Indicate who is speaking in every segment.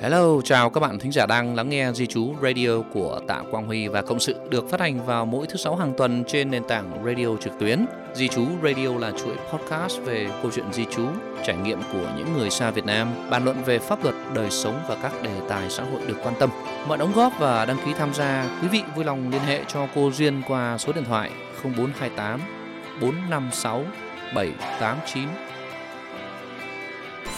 Speaker 1: Hello, chào các bạn thính giả đang lắng nghe Di Chú Radio của Tạ Quang Huy và Cộng sự được phát hành vào mỗi thứ sáu hàng tuần trên nền tảng radio trực tuyến. Di Chú Radio là chuỗi podcast về câu chuyện di Chú, trải nghiệm của những người xa Việt Nam, bàn luận về pháp luật, đời sống và các đề tài xã hội được quan tâm. Mọi đóng góp và đăng ký tham gia, quý vị vui lòng liên hệ cho cô Duyên qua số điện thoại 0428 456 789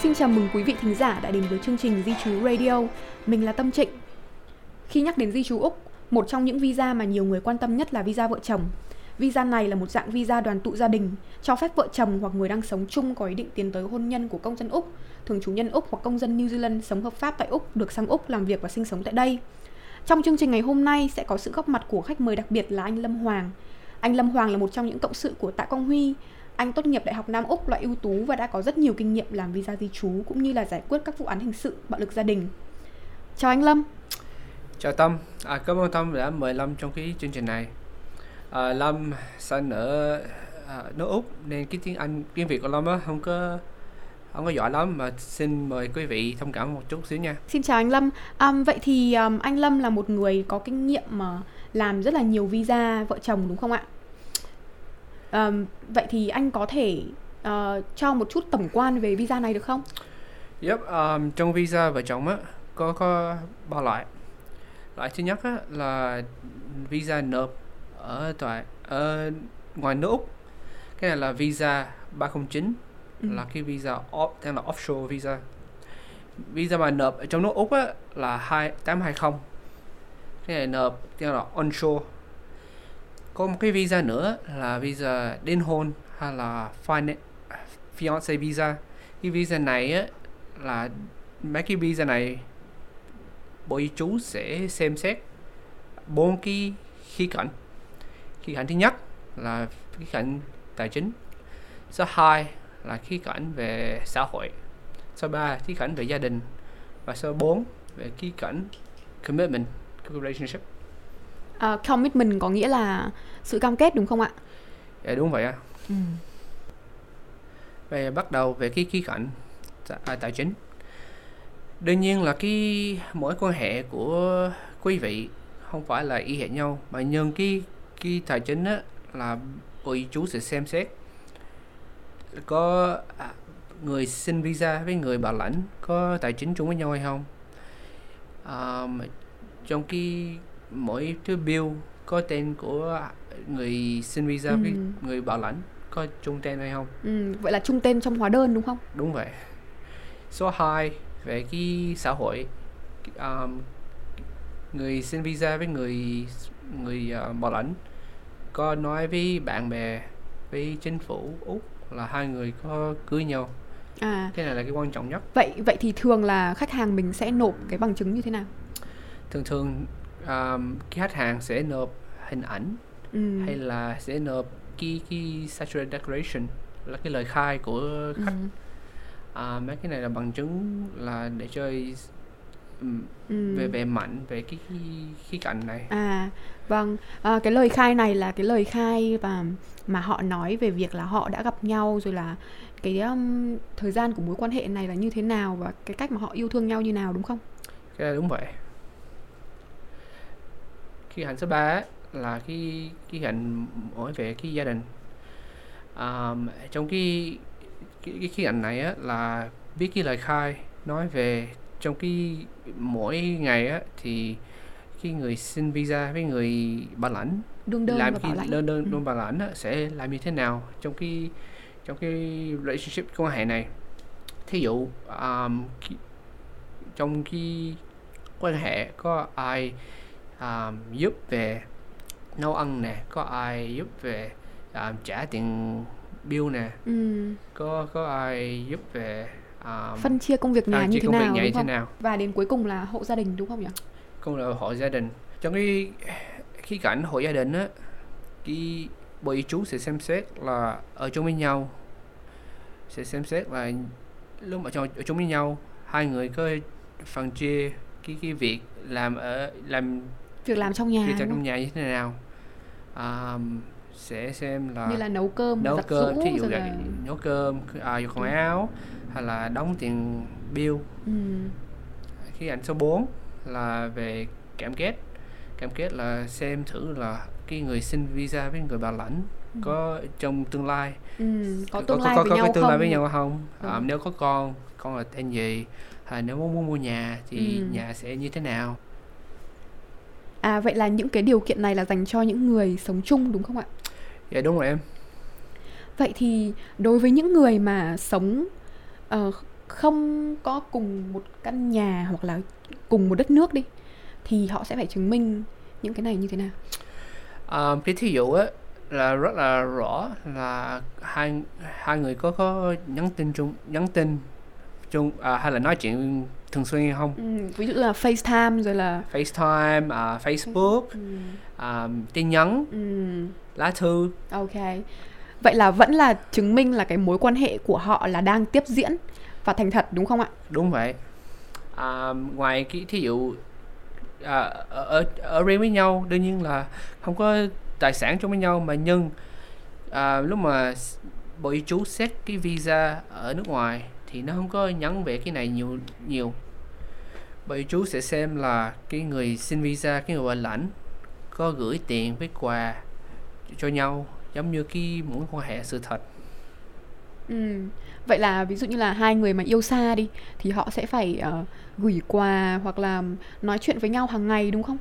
Speaker 2: Xin chào mừng quý vị thính giả đã đến với chương trình Di trú Radio. Mình là Tâm Trịnh. Khi nhắc đến di trú Úc, một trong những visa mà nhiều người quan tâm nhất là visa vợ chồng. Visa này là một dạng visa đoàn tụ gia đình, cho phép vợ chồng hoặc người đang sống chung có ý định tiến tới hôn nhân của công dân Úc, thường trú nhân Úc hoặc công dân New Zealand sống hợp pháp tại Úc được sang Úc làm việc và sinh sống tại đây. Trong chương trình ngày hôm nay sẽ có sự góp mặt của khách mời đặc biệt là anh Lâm Hoàng. Anh Lâm Hoàng là một trong những cộng sự của Tạ Quang Huy, anh tốt nghiệp Đại học Nam Úc loại ưu tú và đã có rất nhiều kinh nghiệm làm visa di trú cũng như là giải quyết các vụ án hình sự, bạo lực gia đình. Chào anh Lâm.
Speaker 3: Chào Tâm, à, cảm ơn Tâm đã mời Lâm trong cái chương trình này. À, Lâm sinh ở à, nước Úc nên cái tiếng Anh, tiếng Việt của Lâm á không có không có giỏi lắm mà xin mời quý vị thông cảm một chút xíu nha.
Speaker 2: Xin chào anh Lâm. Um, vậy thì um, anh Lâm là một người có kinh nghiệm mà làm rất là nhiều visa vợ chồng đúng không ạ? Um, vậy thì anh có thể uh, cho một chút tổng quan về visa này được không?
Speaker 3: Yep, um, trong visa vợ chồng á có có ba loại. Loại thứ nhất á là visa nộp ở tại ở ngoài nước Úc. Cái này là visa 309 ừ. là cái visa off tên là offshore visa. Visa mà nộp ở trong nước Úc á là 2820. Cái này nộp tên là onshore có một cái visa nữa là visa đính hôn hay là fiance visa. Cái visa này á, là mấy cái visa này bộ chú sẽ xem xét bốn cái khía cạnh. Khía cạnh thứ nhất là khía cạnh tài chính. Số hai là khía cạnh về xã hội. Số ba, khía cạnh về gia đình. Và số bốn, về khía cạnh commitment, relationship
Speaker 2: uh, commitment có nghĩa là sự cam kết đúng không ạ?
Speaker 3: Dạ đúng vậy ạ. Ừ. Về bắt đầu về cái khía cạnh à, tài chính. Đương nhiên là cái mỗi quan hệ của quý vị không phải là y hệt nhau mà nhân cái cái tài chính á là ủy chú sẽ xem xét có à, người xin visa với người bảo lãnh có tài chính chung với nhau hay không à, trong cái mỗi thứ bill có tên của người xin visa ừ. với người bảo lãnh có chung tên hay không?
Speaker 2: Ừ, vậy là chung tên trong hóa đơn đúng không?
Speaker 3: Đúng vậy. Số 2 về cái xã hội um, người xin visa với người người uh, bảo lãnh có nói với bạn bè với chính phủ úc là hai người có cưới nhau. À. Cái này là cái quan trọng nhất.
Speaker 2: Vậy vậy thì thường là khách hàng mình sẽ nộp cái bằng chứng như thế nào?
Speaker 3: Thường thường um, cái khách hàng sẽ nộp hình ảnh ừ. hay là sẽ nộp cái cái statutory declaration là cái lời khai của khách ừ. à, mấy cái này là bằng chứng là để um, ừ. về về mạnh về cái khí cạnh này
Speaker 2: à vâng à, cái lời khai này là cái lời khai và mà họ nói về việc là họ đã gặp nhau rồi là cái um, thời gian của mối quan hệ này là như thế nào và cái cách mà họ yêu thương nhau như nào đúng không?
Speaker 3: Cái đúng vậy cái hạnh số 3 là cái cái hạnh hỏi về cái gia đình. À, trong cái cái cái khía cạnh này á là biết cái lời khai nói về trong cái mỗi ngày á thì khi người xin visa với người bảo lãnh
Speaker 2: đơn đơn
Speaker 3: làm
Speaker 2: cái
Speaker 3: đơn đơn ừ. đơn bảo lãnh á, sẽ làm như thế nào trong cái trong cái relationship quan hệ này. Thí dụ um, trong cái quan hệ có ai um, giúp về nấu ăn nè có ai giúp về um, trả tiền bill nè? Ừ. có có ai giúp về
Speaker 2: um, phân chia công việc nhà như thế công nào, việc nhà không? thế nào? Và đến cuối cùng là hộ gia đình đúng không nhỉ?
Speaker 3: Cùng là hộ gia đình. Trong cái khi cảnh hộ gia đình á cái bộ y chú sẽ xem xét là ở chung với nhau. Sẽ xem xét là lúc mà ở chung với nhau hai người có phần chia cái cái việc làm ở làm
Speaker 2: việc làm trong nhà
Speaker 3: việc làm trong nhà như thế nào à, sẽ xem là
Speaker 2: như là nấu cơm
Speaker 3: nấu cơm thí dụ
Speaker 2: là
Speaker 3: nấu cơm à, quần ừ. áo hay là đóng tiền bill ừ. cái ảnh số 4 là về cam kết cam kết là xem thử là cái người xin visa với người bảo lãnh
Speaker 2: Ừ.
Speaker 3: có trong tương lai
Speaker 2: ừ, có tương
Speaker 3: có,
Speaker 2: lai
Speaker 3: có,
Speaker 2: với
Speaker 3: có
Speaker 2: nhau
Speaker 3: cái tương
Speaker 2: không
Speaker 3: lai với nhau không
Speaker 2: Đúng.
Speaker 3: à, nếu có con con là tên gì hay nếu muốn mua nhà thì
Speaker 2: Ừ.
Speaker 3: nhà sẽ như thế nào
Speaker 2: à vậy là những cái điều kiện này là dành cho những người sống chung đúng không ạ?
Speaker 3: Dạ đúng rồi em.
Speaker 2: Vậy thì đối với những người mà sống ờ, không có cùng một căn nhà hoặc là cùng một đất nước đi thì họ sẽ phải chứng minh những cái này như thế nào?
Speaker 3: À, cái thí dụ á là rất là rõ là hai hai người có có nhắn tin chung nhắn tin chung à, hay là nói chuyện thường xuyên hay không?
Speaker 2: Ừ, ví dụ là FaceTime rồi là
Speaker 3: FaceTime à, Facebook
Speaker 2: ừ,
Speaker 3: à, tin nhắn
Speaker 2: ừ,
Speaker 3: lá thư.
Speaker 2: Ok. Vậy là vẫn là chứng minh là cái mối quan hệ của họ là đang tiếp diễn và thành thật đúng không ạ?
Speaker 3: Đúng vậy. À, ngoài cái thí dụ à, ở ở- ở riêng với nhau đương nhiên là không có tài sản chung với nhau mà nhưng à, lúc mà bộ y chú xét cái visa ở nước ngoài thì nó không có nhắn về cái này nhiều nhiều. Y chú sẽ xem là cái người xin visa cái người bảo lãnh có gửi tiền với quà cho nhau giống như cái mối quan hệ sự thật.
Speaker 2: Ừ. vậy là ví dụ như là hai người mà yêu xa đi thì họ sẽ phải ờ, gửi quà hoặc là nói chuyện với nhau hàng ngày đúng không?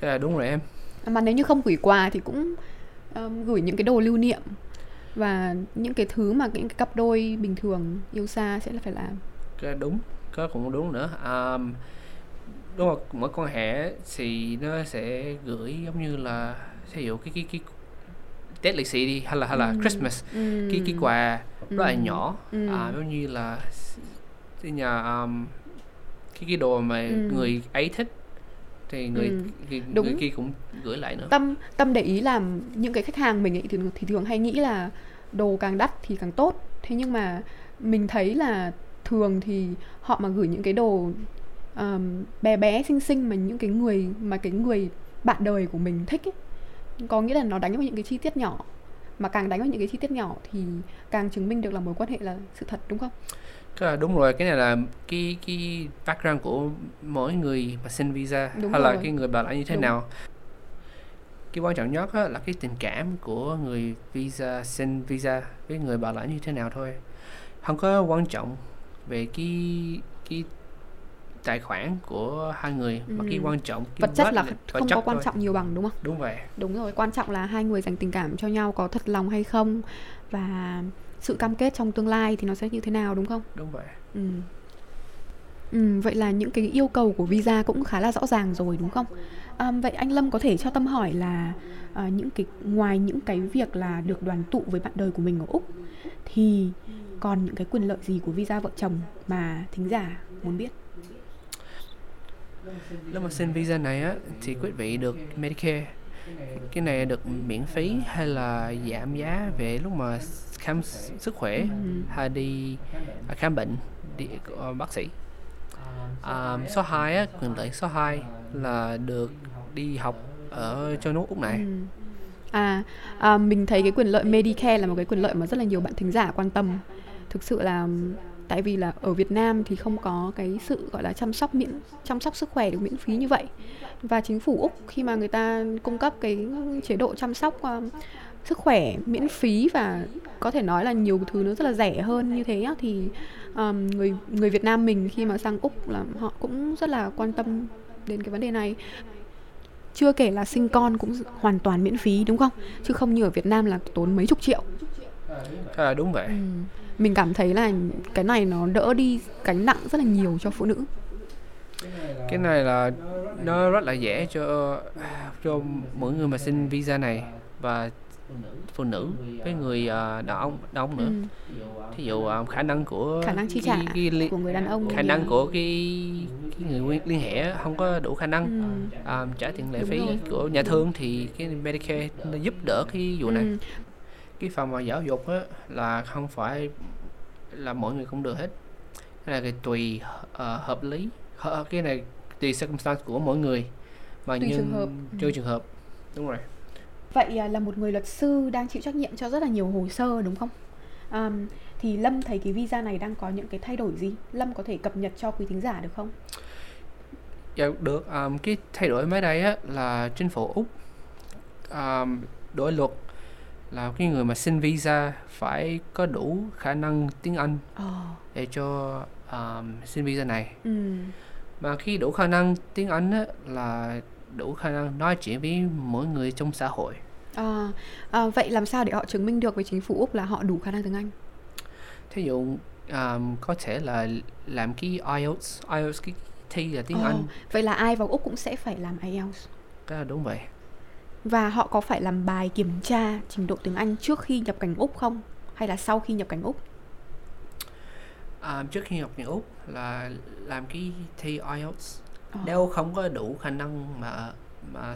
Speaker 3: Là đúng rồi em.
Speaker 2: Mà nếu như không gửi quà thì cũng ờm, gửi những cái đồ lưu niệm và những cái thứ mà những cái cặp đôi bình thường yêu xa sẽ là phải làm
Speaker 3: cái đúng có cũng đúng nữa à, đúng rồi mỗi quan hệ thì nó sẽ gửi giống như là ví dụ cái cái cái Tết lịch sĩ đi hay là hay là
Speaker 2: Ừm.
Speaker 3: Christmas
Speaker 2: ừ.
Speaker 3: cái cái quà rất là
Speaker 2: Ừm.
Speaker 3: nhỏ
Speaker 2: Ừm.
Speaker 3: à giống như là cái nhà um, cái cái đồ mà
Speaker 2: Ừm.
Speaker 3: người ấy thích thì người,
Speaker 2: Ừm.
Speaker 3: người,
Speaker 2: Đúng.
Speaker 3: người kia cũng gửi lại nữa
Speaker 2: tâm tâm để ý là những cái khách hàng mình ấy thì, thì thường hay nghĩ là đồ càng đắt thì càng tốt thế nhưng mà mình thấy là thường thì họ mà gửi những cái đồ ờm, bé bé xinh xinh mà những cái người mà cái người bạn đời của mình thích ấy, có nghĩa là nó đánh vào những cái chi tiết nhỏ mà càng đánh vào những cái chi tiết nhỏ thì càng chứng minh được là mối quan hệ là sự thật đúng không
Speaker 3: Là đúng rồi cái này là cái cái background của mỗi người mà xin visa
Speaker 2: Đúng
Speaker 3: hay là
Speaker 2: rồi.
Speaker 3: cái người bảo lãnh như thế
Speaker 2: Đúng.
Speaker 3: nào cái quan trọng nhất á, là cái tình cảm của người visa xin visa với người bảo lãnh như thế nào thôi không có quan trọng về cái cái tài khoản của hai người mà cái
Speaker 2: Ừ.
Speaker 3: quan trọng cái
Speaker 2: vật chất là
Speaker 3: vật
Speaker 2: không
Speaker 3: chất
Speaker 2: có quan
Speaker 3: thôi.
Speaker 2: trọng nhiều bằng đúng không
Speaker 3: đúng vậy
Speaker 2: Đúng rồi, quan trọng là hai người dành tình cảm cho nhau có thật lòng hay không và sự cam kết trong tương lai thì nó sẽ như thế nào đúng không?
Speaker 3: đúng vậy
Speaker 2: Ừ. Ừ, vậy là những cái yêu cầu của visa cũng khá là rõ ràng rồi đúng không? À, vậy anh Lâm có thể cho Tâm hỏi là à, những cái ngoài những cái việc là được đoàn tụ với bạn đời của mình ở Úc thì còn những cái quyền lợi gì của visa vợ chồng mà thính giả muốn biết?
Speaker 3: lúc mà xin visa này á thì quý vị được Medicare cái này được miễn phí hay là giảm giá về lúc mà khám sức khỏe hay đi à, khám bệnh đi ờ, bác sĩ à, số 2 á quyền lợi số 2 là được đi học ở cho nước Úc này
Speaker 2: Ừ. À, à, mình thấy cái quyền lợi Medicare là một cái quyền lợi mà rất là nhiều bạn thính giả quan tâm. Thực sự là tại vì là ở Việt Nam thì không có cái sự gọi là chăm sóc miễn chăm sóc sức khỏe được miễn phí như vậy. Và chính phủ Úc khi mà người ta cung cấp cái chế độ chăm sóc ừm, sức khỏe miễn phí và có thể nói là nhiều thứ nó rất là rẻ hơn như thế á, thì ừm, người người Việt Nam mình khi mà sang Úc là họ cũng rất là quan tâm đến cái vấn đề này. Chưa kể là sinh con cũng hoàn toàn miễn phí đúng không? Chứ không như ở Việt Nam là tốn mấy chục triệu.
Speaker 3: Là đúng vậy
Speaker 2: mình cảm thấy là cái này nó đỡ đi gánh nặng rất là nhiều cho phụ nữ
Speaker 3: cái này là nó rất là dễ cho cho mỗi người mà xin visa này và phụ nữ với người à, đàn ông đàn ông nữa
Speaker 2: ừ.
Speaker 3: thí dụ à, khả năng của
Speaker 2: khả năng chi
Speaker 3: cái-
Speaker 2: trả
Speaker 3: cái li-
Speaker 2: của người đàn ông
Speaker 3: khả năng của cái cái người liên- hệ không có đủ khả năng
Speaker 2: ừ.
Speaker 3: à, trả tiền lệ
Speaker 2: Đúng
Speaker 3: phí
Speaker 2: rồi.
Speaker 3: của nhà thương thì cái Medicare nó giúp đỡ cái vụ này
Speaker 2: Ừ.
Speaker 3: cái phần mà giáo dục á là không phải là mọi người cũng được hết. Cái này thì tùy ờ, hợp lý. Ờ, cái này tùy circumstance của mỗi người. Mà
Speaker 2: Tùy
Speaker 3: nhưng
Speaker 2: trường hợp.
Speaker 3: tùy trường hợp. Đúng rồi.
Speaker 2: Vậy à, là một người luật sư đang chịu trách nhiệm cho rất là nhiều hồ sơ đúng không? Ờm, thì Lâm thấy cái visa này đang có những cái thay đổi gì? Lâm có thể cập nhật cho quý thính giả được không?
Speaker 3: Dạ được. Um, cái thay đổi mới đây á là chính phủ úc um, đổi luật là cái người mà xin visa phải có đủ khả năng tiếng anh
Speaker 2: Ờ.
Speaker 3: để cho um, xin visa này
Speaker 2: Ừ.
Speaker 3: mà khi đủ khả năng tiếng anh á là đủ khả năng nói chuyện với mỗi người trong xã hội
Speaker 2: Ờ, ờ, vậy làm sao để họ chứng minh được với chính phủ Úc là họ đủ khả năng tiếng Anh?
Speaker 3: thí dụ um, có thể là làm cái IELTS IELTS cái thi là tiếng
Speaker 2: Ồ,
Speaker 3: Anh
Speaker 2: Vậy là ai vào Úc cũng sẽ phải làm IELTS.
Speaker 3: là đúng vậy
Speaker 2: Và họ có phải làm bài kiểm tra trình độ tiếng Anh trước khi nhập cảnh Úc không? Hay là sau khi nhập cảnh Úc?
Speaker 3: um, trước khi học tiếng Úc là làm cái thi IELTS
Speaker 2: Ờ.
Speaker 3: nếu không có đủ khả năng mà mà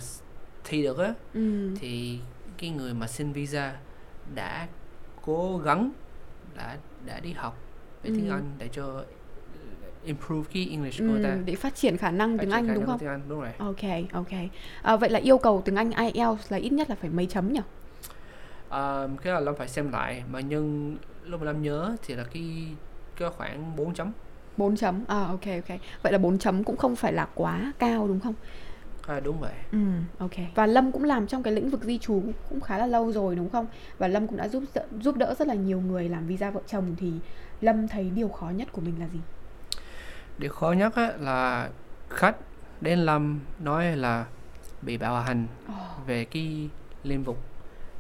Speaker 3: thi được á
Speaker 2: Ừ.
Speaker 3: thì cái người mà xin visa đã cố gắng đã đã đi học về tiếng
Speaker 2: Ừ.
Speaker 3: Anh để cho improve cái English của người ta
Speaker 2: Ừ, để phát triển khả năng
Speaker 3: Phát
Speaker 2: tiếng Anh đúng không?
Speaker 3: tiếng Anh đúng rồi
Speaker 2: Ok, ok. À, vậy là yêu cầu tiếng Anh IELTS là ít nhất là phải mấy chấm nhỉ?
Speaker 3: um, cái là Lâm phải xem lại mà nhưng lúc mà Lâm nhớ thì là cái cái khoảng 4 chấm
Speaker 2: 4 chấm. À ok ok. Vậy là 4 chấm cũng không phải là quá cao đúng không?
Speaker 3: à, đúng vậy
Speaker 2: Ừ, ok. Và Lâm cũng làm trong cái lĩnh vực di trú cũng khá là lâu rồi đúng không? Và Lâm cũng đã giúp giúp đỡ rất là nhiều người làm visa vợ chồng thì Lâm thấy điều khó nhất của mình là gì?
Speaker 3: Điều khó nhất á, là khách đến Lâm nói là bị bạo hành
Speaker 2: Ồ,
Speaker 3: về cái liên vực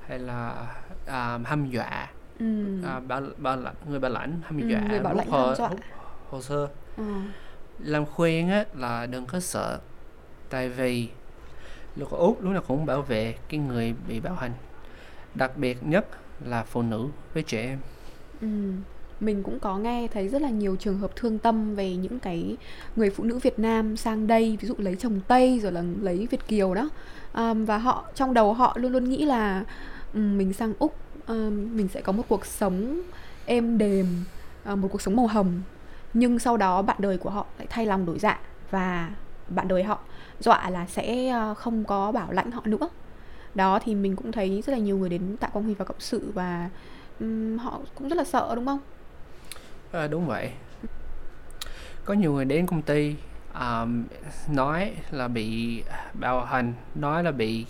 Speaker 3: hay là à, hăm dọa
Speaker 2: ừ.
Speaker 3: à, bảo, bảo lãnh, người bảo lãnh hăm
Speaker 2: Ừ,
Speaker 3: dọa
Speaker 2: người bảo lãnh
Speaker 3: hồ,
Speaker 2: dọa.
Speaker 3: hồ sơ
Speaker 2: Ờ.
Speaker 3: Lâm khuyên á, là đừng có sợ tại vì luật Úc lúc nào cũng bảo vệ cái người bị bạo hành đặc biệt nhất là phụ nữ với trẻ em
Speaker 2: Ừ. Mình cũng có nghe thấy rất là nhiều trường hợp thương tâm về những cái người phụ nữ Việt Nam sang đây ví dụ lấy chồng Tây rồi là lấy Việt kiều đó. Um, và họ trong đầu họ luôn luôn nghĩ là um, mình sang Úc um, mình sẽ có một cuộc sống êm đềm uh, một cuộc sống màu hồng. Nhưng sau đó bạn đời của họ lại thay lòng đổi dạ và bạn đời họ dọa là sẽ ờ, không có bảo lãnh họ nữa. Đó thì mình cũng thấy rất là nhiều người đến tại Quang Huy và cộng sự và um, họ cũng rất là sợ đúng không?
Speaker 3: À, đúng vậy. Có nhiều người đến công ty um, nói là bị bạo hành nói là bị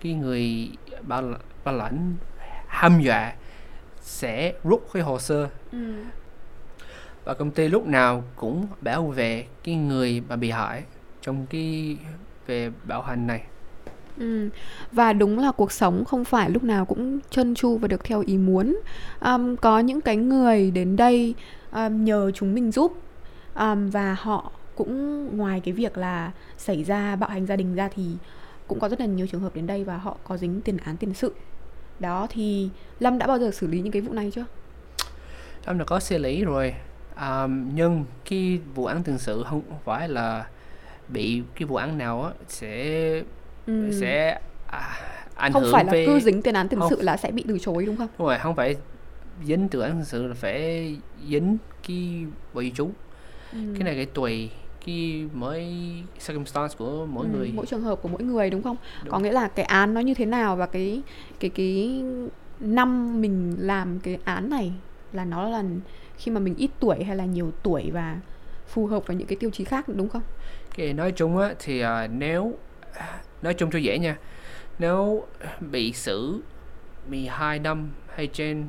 Speaker 3: cái người bảo, bảo lãnh hăm dọa sẽ rút cái hồ sơ.
Speaker 2: Ừ.
Speaker 3: và công ty lúc nào cũng bảo vệ cái người mà bị hại trong cái về bạo hành này
Speaker 2: Ừ. Và đúng là cuộc sống không phải lúc nào cũng chân chu và được theo ý muốn. Um, có những cái người đến đây um, nhờ chúng mình giúp um, và họ cũng ngoài cái việc là xảy ra bạo hành gia đình ra thì cũng có rất là nhiều trường hợp đến đây và họ có dính tiền án tiền sự. Đó thì Lâm đã bao giờ xử lý những cái vụ này chưa?
Speaker 3: Lâm đã có xử lý rồi um, nhưng cái vụ án tiền sự không phải là bị cái vụ án nào á sẽ
Speaker 2: Ừ.
Speaker 3: sẽ à, ảnh
Speaker 2: không
Speaker 3: hưởng
Speaker 2: phải là
Speaker 3: về
Speaker 2: cứ dính tiền án tiền
Speaker 3: Không.
Speaker 2: sự là sẽ bị từ chối đúng không?
Speaker 3: đúng rồi không phải dính từ án tiền sự là phải dính cái bộ di trú
Speaker 2: Ừ.
Speaker 3: cái này cái tùy cái mỗi circumstance của mỗi
Speaker 2: Ừ,
Speaker 3: người
Speaker 2: mỗi trường hợp của mỗi người đúng không
Speaker 3: Đúng.
Speaker 2: có nghĩa là cái án nó như thế nào và cái cái cái năm mình làm cái án này là nó là khi mà mình ít tuổi hay là nhiều tuổi và phù hợp với những cái tiêu chí khác đúng không
Speaker 3: cái nói chung á thì à, nếu nói chung cho dễ nha. Nếu bị xử 12 năm hay trên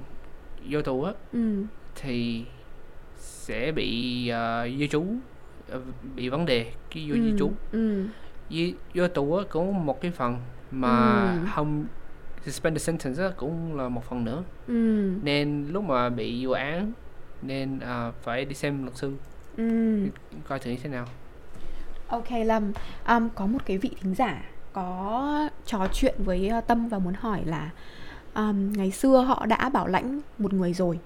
Speaker 3: vô tù á
Speaker 2: ừ.
Speaker 3: thì sẽ bị uh, di trú ờ, bị vấn đề cái vô di
Speaker 2: ừ,
Speaker 3: trú.
Speaker 2: ừ.
Speaker 3: Di vô tù á cũng một cái phần mà
Speaker 2: Ừ.
Speaker 3: không suspended sentence á cũng là một phần nữa.
Speaker 2: Ừ.
Speaker 3: Nên lúc mà bị vụ án nên à, phải đi xem luật sư.
Speaker 2: Ừ.
Speaker 3: Coi thử như thế nào
Speaker 2: Ok Lâm, um, có một cái vị thính giả có trò chuyện với uh, Tâm và muốn hỏi là um, ngày xưa họ đã bảo lãnh một người rồi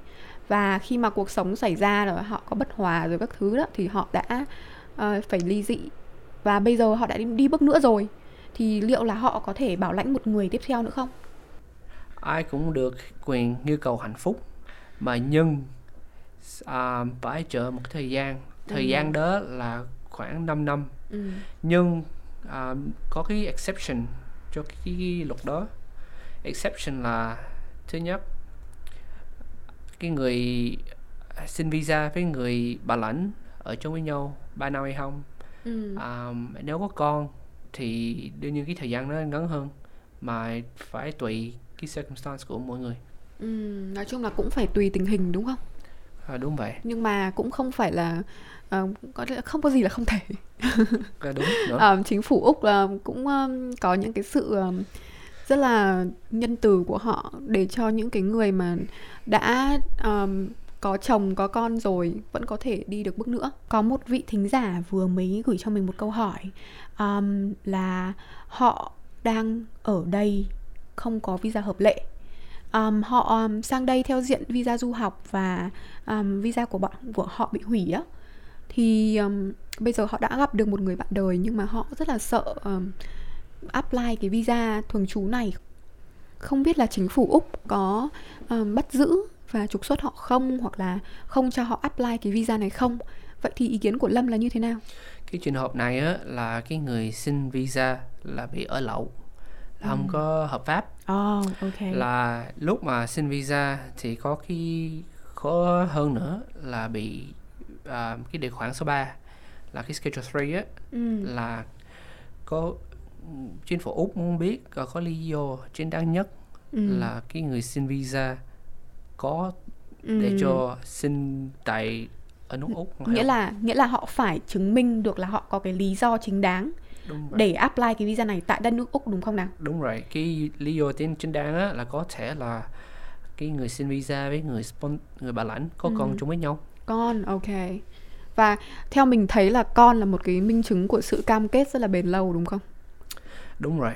Speaker 2: và khi mà cuộc sống xảy ra rồi họ có bất hòa rồi các thứ đó thì họ đã uh, phải ly dị và bây giờ họ đã đi, đi bước nữa rồi thì liệu là họ có thể bảo lãnh một người tiếp theo nữa không?
Speaker 3: ai cũng được quyền nhu cầu hạnh phúc mà nhưng à, phải chờ một thời gian thời
Speaker 2: Ừ.
Speaker 3: gian đó là khoảng 5 năm
Speaker 2: Ừ.
Speaker 3: nhưng à, có cái exception cho cái, cái, cái luật đó exception là thứ nhất cái người xin visa với người bảo lãnh ở chung với nhau 3 năm hay không
Speaker 2: Ừ.
Speaker 3: À, nếu có con thì đương nhiên cái thời gian nó ngắn hơn mà phải tùy cái circumstance của mỗi người.
Speaker 2: Ừ, nói chung là cũng phải tùy tình hình đúng không?
Speaker 3: À, đúng vậy.
Speaker 2: Nhưng mà cũng không phải là ờ, có lẽ không có gì là không thể.
Speaker 3: À, đúng nữa.
Speaker 2: Ờ, chính phủ Úc là cũng um, có những cái sự um, rất là nhân từ của họ để cho những cái người mà đã um, có chồng có con rồi vẫn có thể đi được bước nữa. Có một vị thính giả vừa mới gửi cho mình một câu hỏi um, là họ đang ở đây không có visa hợp lệ. Um, họ um, sang đây theo diện visa du học và um, visa của bọn của họ bị hủy á. Thì um, bây giờ họ đã gặp được một người bạn đời nhưng mà họ rất là sợ um, apply cái visa thường trú này. Không biết là chính phủ úc có um, bắt giữ và trục xuất họ không hoặc là không cho họ apply cái visa này không? Vậy thì ý kiến của lâm là như thế nào?
Speaker 3: Cái trường hợp này á là cái người xin visa là bị ở lậu là không có hợp pháp
Speaker 2: oh ok
Speaker 3: là lúc mà xin visa thì có cái khó hơn nữa là bị à, cái điều khoản số 3 là cái schedule 3 á
Speaker 2: ừ.
Speaker 3: là có chính phủ Úc muốn biết có, có lý do chính đáng nhất
Speaker 2: Ừ.
Speaker 3: là cái người xin visa có
Speaker 2: ừ.
Speaker 3: để cho xin tại ở nước Úc không
Speaker 2: nghĩa
Speaker 3: hiểu.
Speaker 2: là nghĩa là họ phải chứng minh được là họ có cái lý do chính đáng. Để apply cái visa này tại đất nước úc đúng không nào?
Speaker 3: Đúng rồi. Cái lý do chính chính đáng á là có thể là cái người xin visa với người spon người bảo lãnh có
Speaker 2: Ừ.
Speaker 3: con chung với nhau.
Speaker 2: Con, ok. Và theo mình thấy là con là một cái minh chứng của sự cam kết rất là bền lâu đúng không?
Speaker 3: đúng rồi.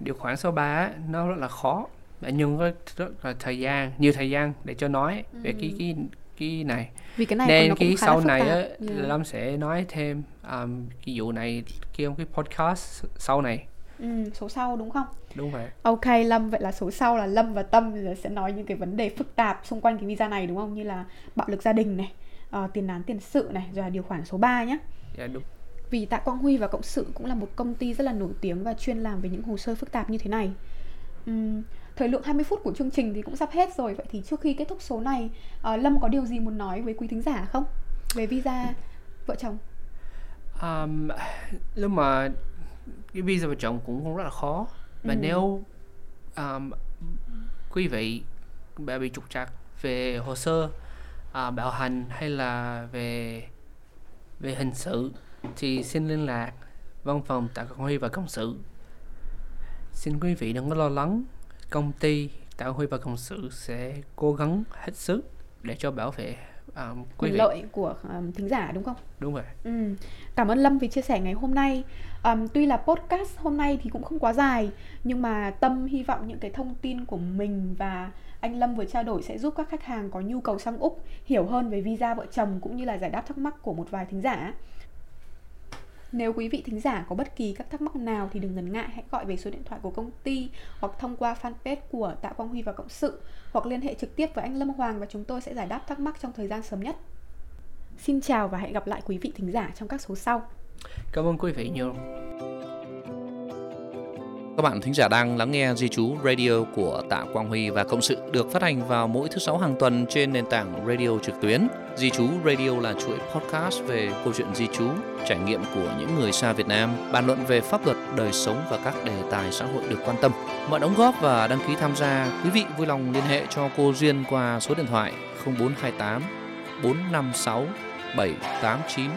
Speaker 3: Điều khoản số 3 á, nó rất là khó. Nhưng có rất là thời gian nhiều thời gian để cho nói về cái cái cái này
Speaker 2: Vì cái này
Speaker 3: nên cái sau này á
Speaker 2: Yeah.
Speaker 3: lâm sẽ nói thêm um, cái vụ này kia cái podcast sau này
Speaker 2: Ừ, số sau đúng không?
Speaker 3: đúng vậy
Speaker 2: Ok Lâm, vậy là số sau là Lâm và Tâm sẽ nói những cái vấn đề phức tạp xung quanh cái visa này đúng không? Như là bạo lực gia đình này, ờ, tiền án tiền sự này, rồi là điều khoản số 3 nhé.
Speaker 3: dạ đúng
Speaker 2: Vì Tạ Quang Huy và Cộng sự cũng là một công ty rất là nổi tiếng và chuyên làm về những hồ sơ phức tạp như thế này. Ừm, thời lượng 20 phút của chương trình thì cũng sắp hết rồi. Vậy thì trước khi kết thúc số này, ờ, Lâm có điều gì muốn nói với quý thính giả không? Về visa vợ chồng?
Speaker 3: um, lúc mà cái visa vợ chồng cũng, cũng rất là khó và
Speaker 2: Ừ.
Speaker 3: nếu um, quý vị đã bị trục trặc về hồ sơ à, bạo hành hay là về về hình sự thì xin liên lạc văn phòng tạ quang huy và cộng sự xin quý vị đừng có lo lắng công ty tạ quang huy và cộng sự sẽ cố gắng hết sức để cho bảo vệ um,
Speaker 2: quyền lợi của um, thính giả đúng không?
Speaker 3: đúng rồi
Speaker 2: Ừ. Cảm ơn Lâm vì chia sẻ ngày hôm nay. Um, tuy là podcast hôm nay thì cũng không quá dài, nhưng mà Tâm hy vọng những cái thông tin của mình và anh Lâm vừa trao đổi sẽ giúp các khách hàng có nhu cầu sang Úc hiểu hơn về visa vợ chồng cũng như là giải đáp thắc mắc của một vài thính giả. Nếu quý vị thính giả có bất kỳ các thắc mắc nào thì đừng ngần ngại hãy gọi về số điện thoại của công ty hoặc thông qua fanpage của Tạ Quang Huy và Cộng sự hoặc liên hệ trực tiếp với anh Lâm Hoàng và chúng tôi sẽ giải đáp thắc mắc trong thời gian sớm nhất. Xin chào và hẹn gặp lại quý vị thính giả trong các số sau.
Speaker 3: cảm ơn quý vị nhiều
Speaker 1: Các bạn thính giả đang lắng nghe Di trú Radio của Tạ Quang Huy và Cộng sự được phát hành vào mỗi thứ sáu hàng tuần trên nền tảng radio trực tuyến. Di trú Radio là chuỗi podcast về câu chuyện di trú, trải nghiệm của những người xa Việt Nam, bàn luận về pháp luật, đời sống và các đề tài xã hội được quan tâm. Mọi đóng góp và đăng ký tham gia, quý vị vui lòng liên hệ cho cô Duyên qua số điện thoại 0428 456 789